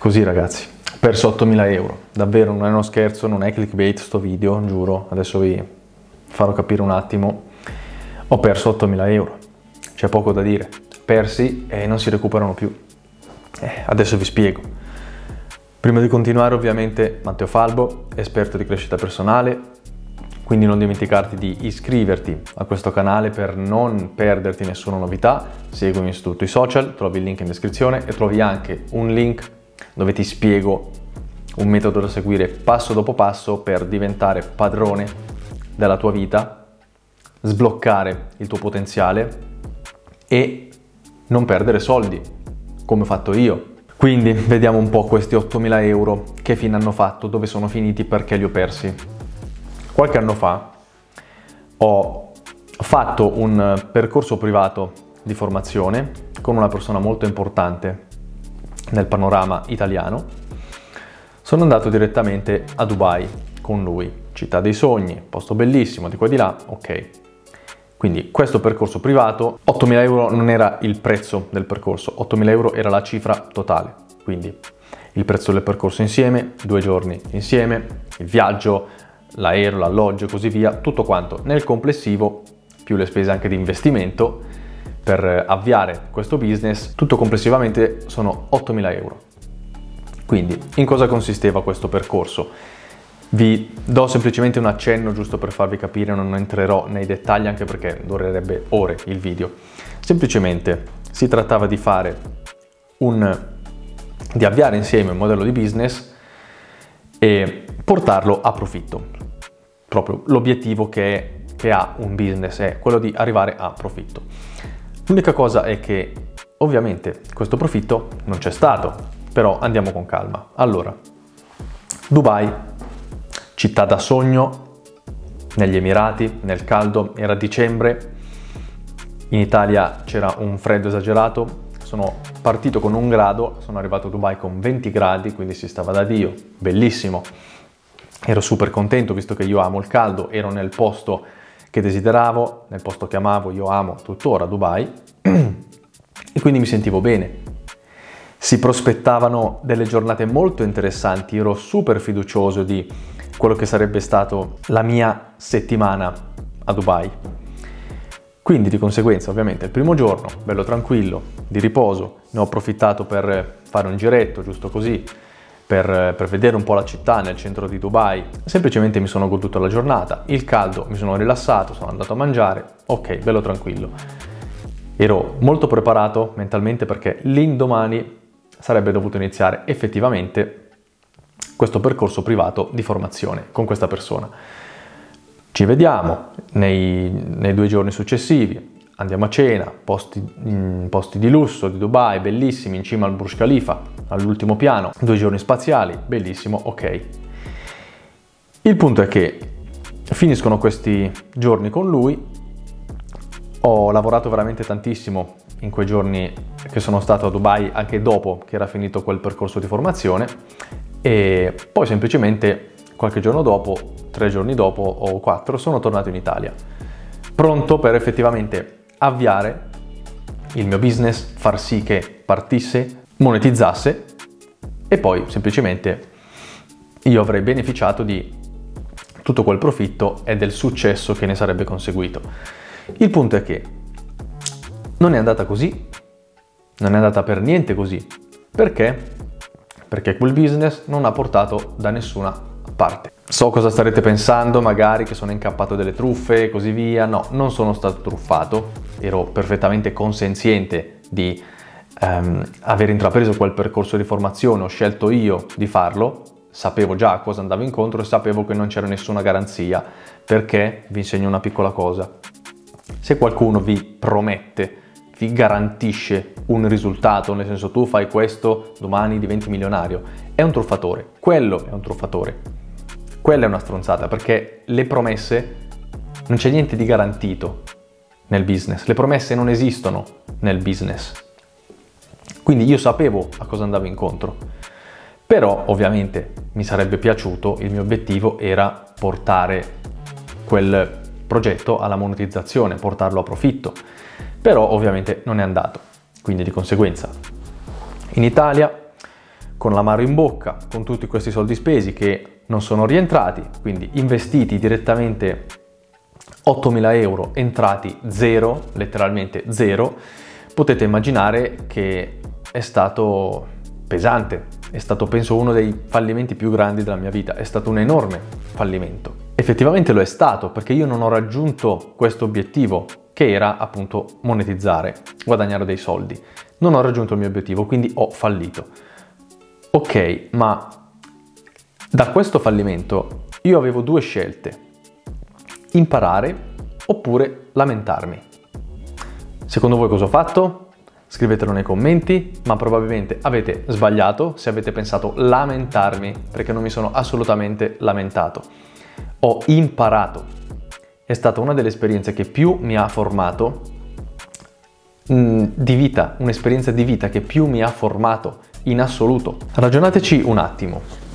Così ragazzi, ho perso 8.000 euro, davvero non è uno scherzo, non è clickbait sto video, giuro, adesso vi farò capire un attimo. Ho perso 8.000 euro, c'è poco da dire, persi e non si recuperano più. Eh, adesso vi spiego. Prima di continuare ovviamente Matteo Falbo, esperto di crescita personale, quindi non dimenticarti di iscriverti a questo canale per non perderti nessuna novità, seguimi su tutti i social, trovi il link in descrizione e trovi anche un link dove ti spiego un metodo da seguire passo dopo passo per diventare padrone della tua vita, sbloccare il tuo potenziale e non perdere soldi, come ho fatto io. Quindi vediamo un po' questi 8.000 euro, che fine hanno fatto, dove sono finiti, perché li ho persi. Qualche anno fa ho fatto un percorso privato di formazione con una persona molto importante nel panorama italiano. Sono andato direttamente a Dubai con lui, città dei sogni, posto bellissimo, di qua e di là, ok. Quindi questo percorso privato, 8.000 euro non era il prezzo del percorso, 8.000 euro era la cifra totale, quindi il prezzo del percorso insieme, due giorni insieme, il viaggio, l'aereo, l'alloggio e così via, tutto quanto. Nel complessivo, più le spese anche di investimento, per avviare questo business, tutto complessivamente sono 8.000 euro. Quindi, in cosa consisteva questo percorso? Vi do semplicemente un accenno giusto per farvi capire, non entrerò nei dettagli anche perché durerebbe ore il video. Semplicemente si trattava di fare un di avviare insieme un modello di business e portarlo a profitto proprio l'obiettivo che, che ha un business è quello di arrivare a profitto. L'unica cosa è che ovviamente questo profitto non c'è stato, però andiamo con calma. Allora, Dubai, città da sogno, negli Emirati, nel caldo, era dicembre, in Italia c'era un freddo esagerato, sono partito con un grado, sono arrivato a Dubai con 20 gradi, quindi si stava da Dio, bellissimo ero super contento visto che io amo il caldo, ero nel posto che desideravo, nel posto che amavo, io amo tuttora Dubai e quindi mi sentivo bene. Si prospettavano delle giornate molto interessanti, ero super fiducioso di quello che sarebbe stato la mia settimana a Dubai. Quindi di conseguenza ovviamente il primo giorno, bello tranquillo, di riposo, ne ho approfittato per fare un giretto, giusto così, per, per, vedere un po' la città nel centro di Dubai. Semplicemente mi sono goduto la giornata, il caldo, mi sono rilassato, sono andato a mangiare, ok, bello tranquillo. Ero molto preparato mentalmente perché l'indomani sarebbe dovuto iniziare effettivamente questo percorso privato di formazione con questa persona. Ci vediamo nei, nei due giorni successivi, andiamo a cena, posti, posti, di lusso di Dubai, bellissimi, in cima al Burj Khalifa, all'ultimo piano, due giorni spaziali, bellissimo, ok. Il punto è che finiscono questi giorni con lui, ho lavorato veramente tantissimo in quei giorni che sono stato a Dubai, anche dopo che era finito quel percorso di formazione, e poi semplicemente qualche giorno dopo, tre giorni dopo o quattro, sono tornato in Italia, pronto per effettivamente avviare il mio business, far sì che partisse, monetizzasse e poi semplicemente io avrei beneficiato di tutto quel profitto e del successo che ne sarebbe conseguito. Il punto è che non è andata così, non è andata per niente così. Perché? Perché quel business non ha portato da nessuna parte. So cosa starete pensando, magari che sono incappato delle truffe e così via. No, non sono stato truffato, ero perfettamente consenziente di um, aver intrapreso quel percorso di formazione, ho scelto io di farlo, sapevo già a cosa andavo incontro e sapevo che non c'era nessuna garanzia, perché vi insegno una piccola cosa. Se qualcuno vi promette, vi garantisce un risultato, nel senso tu fai questo, domani diventi milionario, è un truffatore, quello è un truffatore quella è una stronzata perché le promesse non c'è niente di garantito nel business, le promesse non esistono nel business. Quindi io sapevo a cosa andavo incontro. Però ovviamente mi sarebbe piaciuto, il mio obiettivo era portare quel progetto alla monetizzazione, portarlo a profitto. Però ovviamente non è andato. Quindi di conseguenza in Italia con l'amaro in bocca, con tutti questi soldi spesi che non sono rientrati, quindi investiti direttamente 8.000 euro, entrati zero, letteralmente zero, potete immaginare che è stato pesante, è stato penso uno dei fallimenti più grandi della mia vita, è stato un enorme fallimento. Effettivamente lo è stato perché io non ho raggiunto questo obiettivo che era appunto monetizzare, guadagnare dei soldi. Non ho raggiunto il mio obiettivo, quindi ho fallito. Ok, ma da questo fallimento io avevo due scelte. Imparare oppure lamentarmi. Secondo voi cosa ho fatto? Scrivetelo nei commenti, ma probabilmente avete sbagliato se avete pensato lamentarmi, perché non mi sono assolutamente lamentato. Ho imparato. È stata una delle esperienze che più mi ha formato mm, di vita, un'esperienza di vita che più mi ha formato in assoluto. Ragionateci un attimo.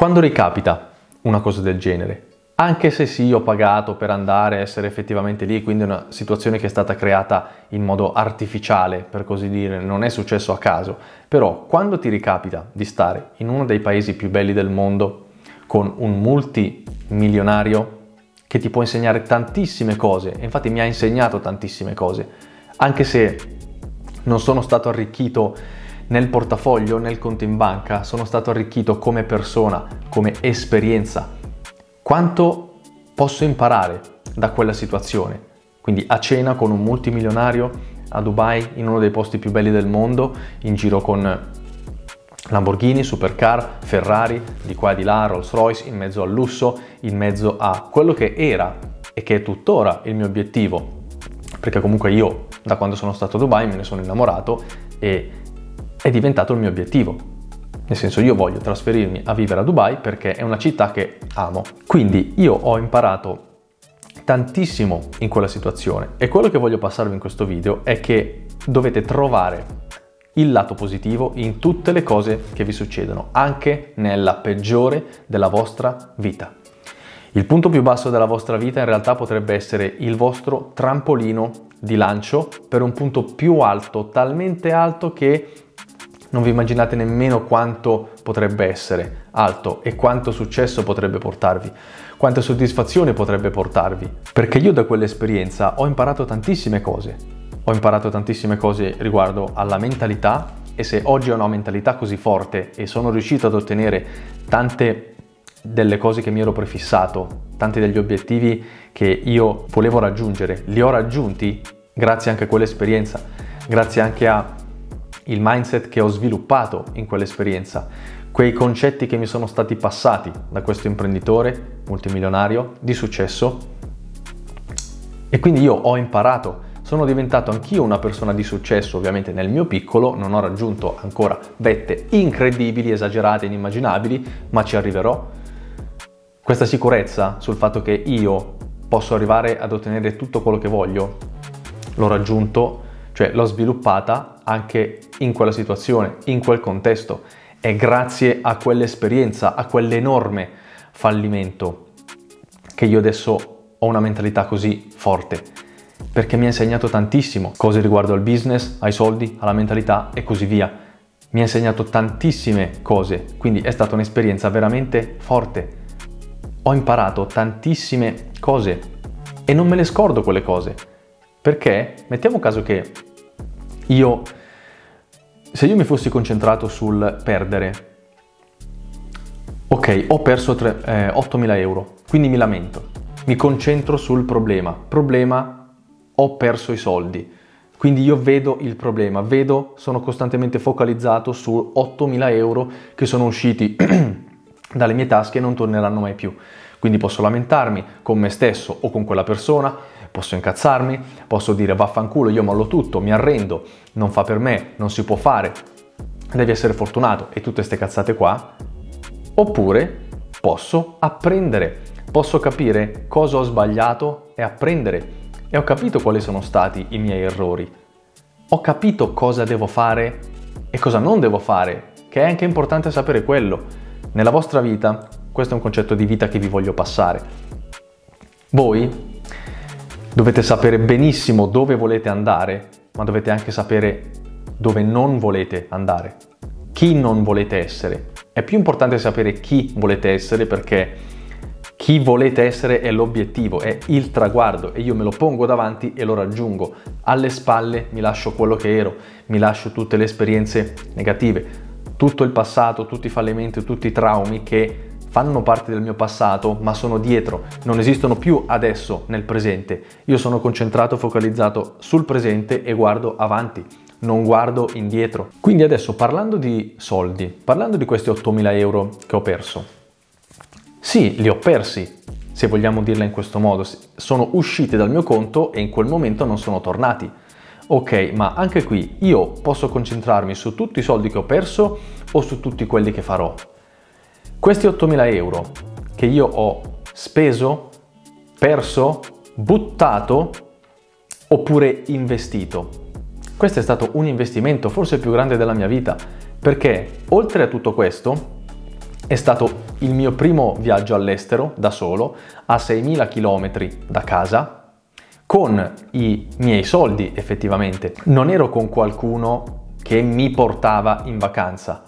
Quando ricapita una cosa del genere, anche se sì, ho pagato per andare a essere effettivamente lì, quindi è una situazione che è stata creata in modo artificiale, per così dire, non è successo a caso, però quando ti ricapita di stare in uno dei paesi più belli del mondo, con un multimilionario che ti può insegnare tantissime cose, infatti mi ha insegnato tantissime cose, anche se non sono stato arricchito nel portafoglio, nel conto in banca, sono stato arricchito come persona, come esperienza. Quanto posso imparare da quella situazione? Quindi a cena con un multimilionario a Dubai, in uno dei posti più belli del mondo, in giro con Lamborghini, supercar, Ferrari, di qua e di là, Rolls Royce, in mezzo al lusso, in mezzo a quello che era e che è tuttora il mio obiettivo, perché comunque io da quando sono stato a Dubai me ne sono innamorato e è diventato il mio obiettivo. Nel senso io voglio trasferirmi a vivere a Dubai perché è una città che amo. Quindi io ho imparato tantissimo in quella situazione e quello che voglio passarvi in questo video è che dovete trovare il lato positivo in tutte le cose che vi succedono, anche nella peggiore della vostra vita. Il punto più basso della vostra vita in realtà potrebbe essere il vostro trampolino di lancio per un punto più alto, talmente alto che non vi immaginate nemmeno quanto potrebbe essere alto e quanto successo potrebbe portarvi, quanta soddisfazione potrebbe portarvi. Perché io da quell'esperienza ho imparato tantissime cose. Ho imparato tantissime cose riguardo alla mentalità e se oggi ho una mentalità così forte e sono riuscito ad ottenere tante delle cose che mi ero prefissato, tanti degli obiettivi che io volevo raggiungere, li ho raggiunti grazie anche a quell'esperienza, grazie anche a il mindset che ho sviluppato in quell'esperienza, quei concetti che mi sono stati passati da questo imprenditore multimilionario di successo. E quindi io ho imparato, sono diventato anch'io una persona di successo, ovviamente nel mio piccolo, non ho raggiunto ancora vette incredibili, esagerate, inimmaginabili, ma ci arriverò. Questa sicurezza sul fatto che io posso arrivare ad ottenere tutto quello che voglio, l'ho raggiunto cioè l'ho sviluppata anche in quella situazione, in quel contesto. È grazie a quell'esperienza, a quell'enorme fallimento che io adesso ho una mentalità così forte. Perché mi ha insegnato tantissimo, cose riguardo al business, ai soldi, alla mentalità e così via. Mi ha insegnato tantissime cose, quindi è stata un'esperienza veramente forte. Ho imparato tantissime cose e non me le scordo quelle cose. Perché mettiamo caso che io, se io mi fossi concentrato sul perdere, ok, ho perso tre, eh, 8.000 euro, quindi mi lamento, mi concentro sul problema, problema, ho perso i soldi, quindi io vedo il problema, vedo, sono costantemente focalizzato su 8.000 euro che sono usciti dalle mie tasche e non torneranno mai più. Quindi posso lamentarmi con me stesso o con quella persona, posso incazzarmi, posso dire vaffanculo, io mollo tutto, mi arrendo, non fa per me, non si può fare, devi essere fortunato e tutte queste cazzate qua. Oppure posso apprendere, posso capire cosa ho sbagliato e apprendere. E ho capito quali sono stati i miei errori. Ho capito cosa devo fare e cosa non devo fare, che è anche importante sapere quello. Nella vostra vita questo è un concetto di vita che vi voglio passare. Voi dovete sapere benissimo dove volete andare, ma dovete anche sapere dove non volete andare. chi non volete essere. È più importante sapere chi volete essere perché chi volete essere è l'obiettivo, è il traguardo e io me lo pongo davanti e lo raggiungo. Alle spalle mi lascio quello che ero, mi lascio tutte le esperienze negative, tutto il passato, tutti i fallimenti, tutti i traumi che fanno parte del mio passato, ma sono dietro, non esistono più adesso nel presente. Io sono concentrato, focalizzato sul presente e guardo avanti, non guardo indietro. Quindi adesso parlando di soldi, parlando di questi 8.000 euro che ho perso, sì, li ho persi, se vogliamo dirla in questo modo. Sono usciti dal mio conto e in quel momento non sono tornati. Ok, ma anche qui io posso concentrarmi su tutti i soldi che ho perso o su tutti quelli che farò. Questi 8.000 euro che io ho speso, perso, buttato oppure investito. Questo è stato un investimento forse il più grande della mia vita perché oltre a tutto questo è stato il mio primo viaggio all'estero da solo, a 6.000 km da casa, con i miei soldi effettivamente. Non ero con qualcuno che mi portava in vacanza,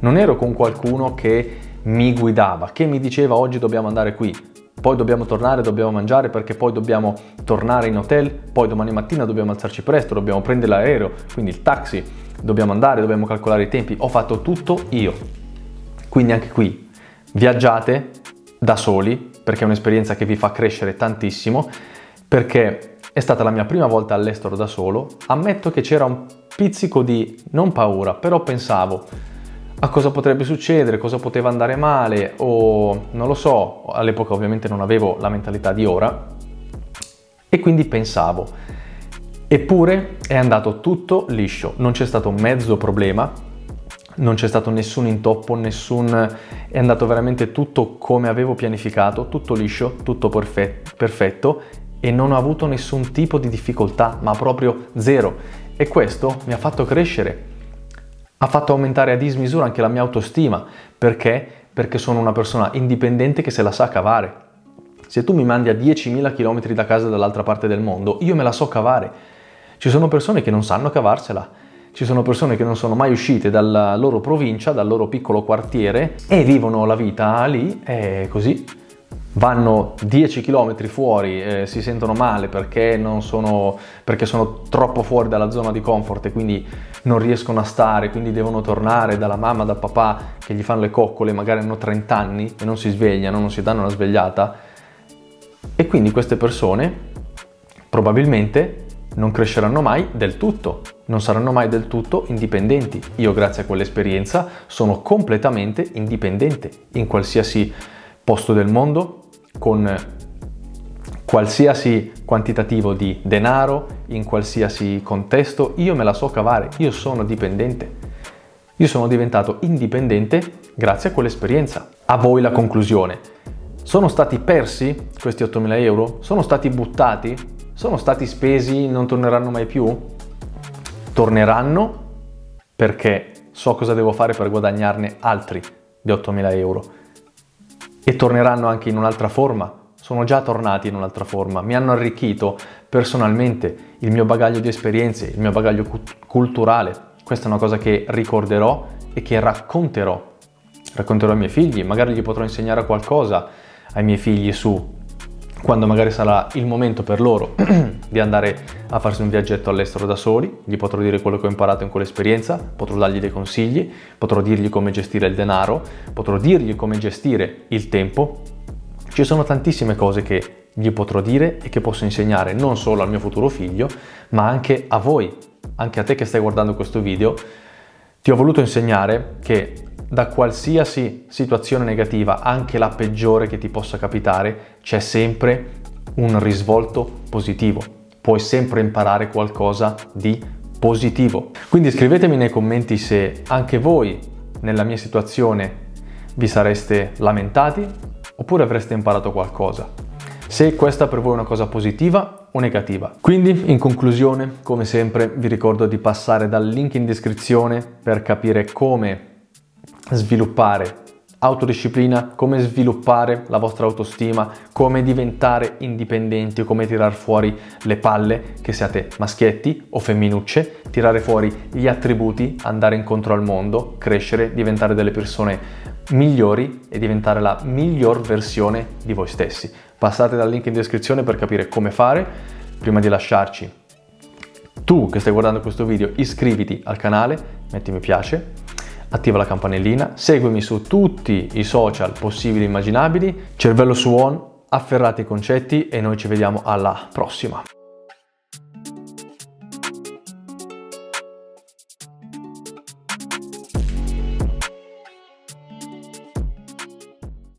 non ero con qualcuno che mi guidava, che mi diceva oggi dobbiamo andare qui, poi dobbiamo tornare, dobbiamo mangiare perché poi dobbiamo tornare in hotel, poi domani mattina dobbiamo alzarci presto, dobbiamo prendere l'aereo, quindi il taxi, dobbiamo andare, dobbiamo calcolare i tempi. Ho fatto tutto io. Quindi anche qui viaggiate da soli perché è un'esperienza che vi fa crescere tantissimo, perché è stata la mia prima volta all'estero da solo. Ammetto che c'era un pizzico di non paura, però pensavo a cosa potrebbe succedere, cosa poteva andare male o non lo so, all'epoca ovviamente non avevo la mentalità di ora e quindi pensavo. Eppure è andato tutto liscio, non c'è stato mezzo problema, non c'è stato nessun intoppo, nessun... è andato veramente tutto come avevo pianificato, tutto liscio, tutto perfetto e non ho avuto nessun tipo di difficoltà, ma proprio zero. E questo mi ha fatto crescere, ha fatto aumentare a dismisura anche la mia autostima. Perché? Perché sono una persona indipendente che se la sa cavare. Se tu mi mandi a 10.000 km da casa dall'altra parte del mondo, io me la so cavare. Ci sono persone che non sanno cavarsela ci sono persone che non sono mai uscite dalla loro provincia, dal loro piccolo quartiere e vivono la vita lì e così vanno 10 km fuori, eh, si sentono male perché, sono, perché sono troppo fuori dalla zona di comfort e quindi non riescono a stare, quindi devono tornare dalla mamma, dal papà che gli fanno le coccole, magari hanno 30 anni e non si svegliano, non si danno una svegliata. E quindi queste persone probabilmente non cresceranno mai del tutto, non saranno mai del tutto indipendenti. Io grazie a quell'esperienza sono completamente indipendente in qualsiasi posto del mondo, con qualsiasi quantitativo di denaro, in qualsiasi contesto, io me la so cavare, io sono dipendente. Io sono diventato indipendente grazie a quell'esperienza. A voi la conclusione. Sono stati persi questi 8.000 euro? Sono stati buttati? sono stati spesi, non torneranno mai più? Torneranno perché so cosa devo fare per guadagnarne altri di 8.000 euro. E torneranno anche in un'altra forma. Sono già tornati in un'altra forma. Mi hanno arricchito personalmente il mio bagaglio di esperienze, il mio bagaglio culturale. Questa è una cosa che ricorderò e che racconterò. Racconterò ai miei figli, magari gli potrò insegnare qualcosa ai miei figli su quando magari sarà il momento per loro di andare a farsi un viaggetto all'estero da soli, gli potrò dire quello che ho imparato in quell'esperienza, potrò dargli dei consigli, potrò dirgli come gestire il denaro, potrò dirgli come gestire il tempo. Ci sono tantissime cose che gli potrò dire e che posso insegnare non solo al mio futuro figlio, ma anche a voi, anche a te che stai guardando questo video. Ti ho voluto insegnare che da qualsiasi situazione negativa, anche la peggiore che ti possa capitare, c'è sempre un risvolto positivo. Puoi sempre imparare qualcosa di positivo. Quindi scrivetemi nei commenti se anche voi nella mia situazione vi sareste lamentati oppure avreste imparato qualcosa. Se questa per voi è una cosa positiva o negativa. Quindi, in conclusione, come sempre, vi ricordo di passare dal link in descrizione per capire come sviluppare autodisciplina, come sviluppare la vostra autostima, come diventare indipendenti, come tirar fuori le palle, che siate maschietti o femminucce, tirare fuori gli attributi, andare incontro al mondo, crescere, diventare delle persone migliori e diventare la miglior versione di voi stessi. Passate dal link in descrizione per capire come fare. Prima di lasciarci, tu che stai guardando questo video, iscriviti al canale, metti mi piace attiva la campanellina, seguimi su tutti i social possibili e immaginabili, cervello su on, afferrate i concetti e noi ci vediamo alla prossima.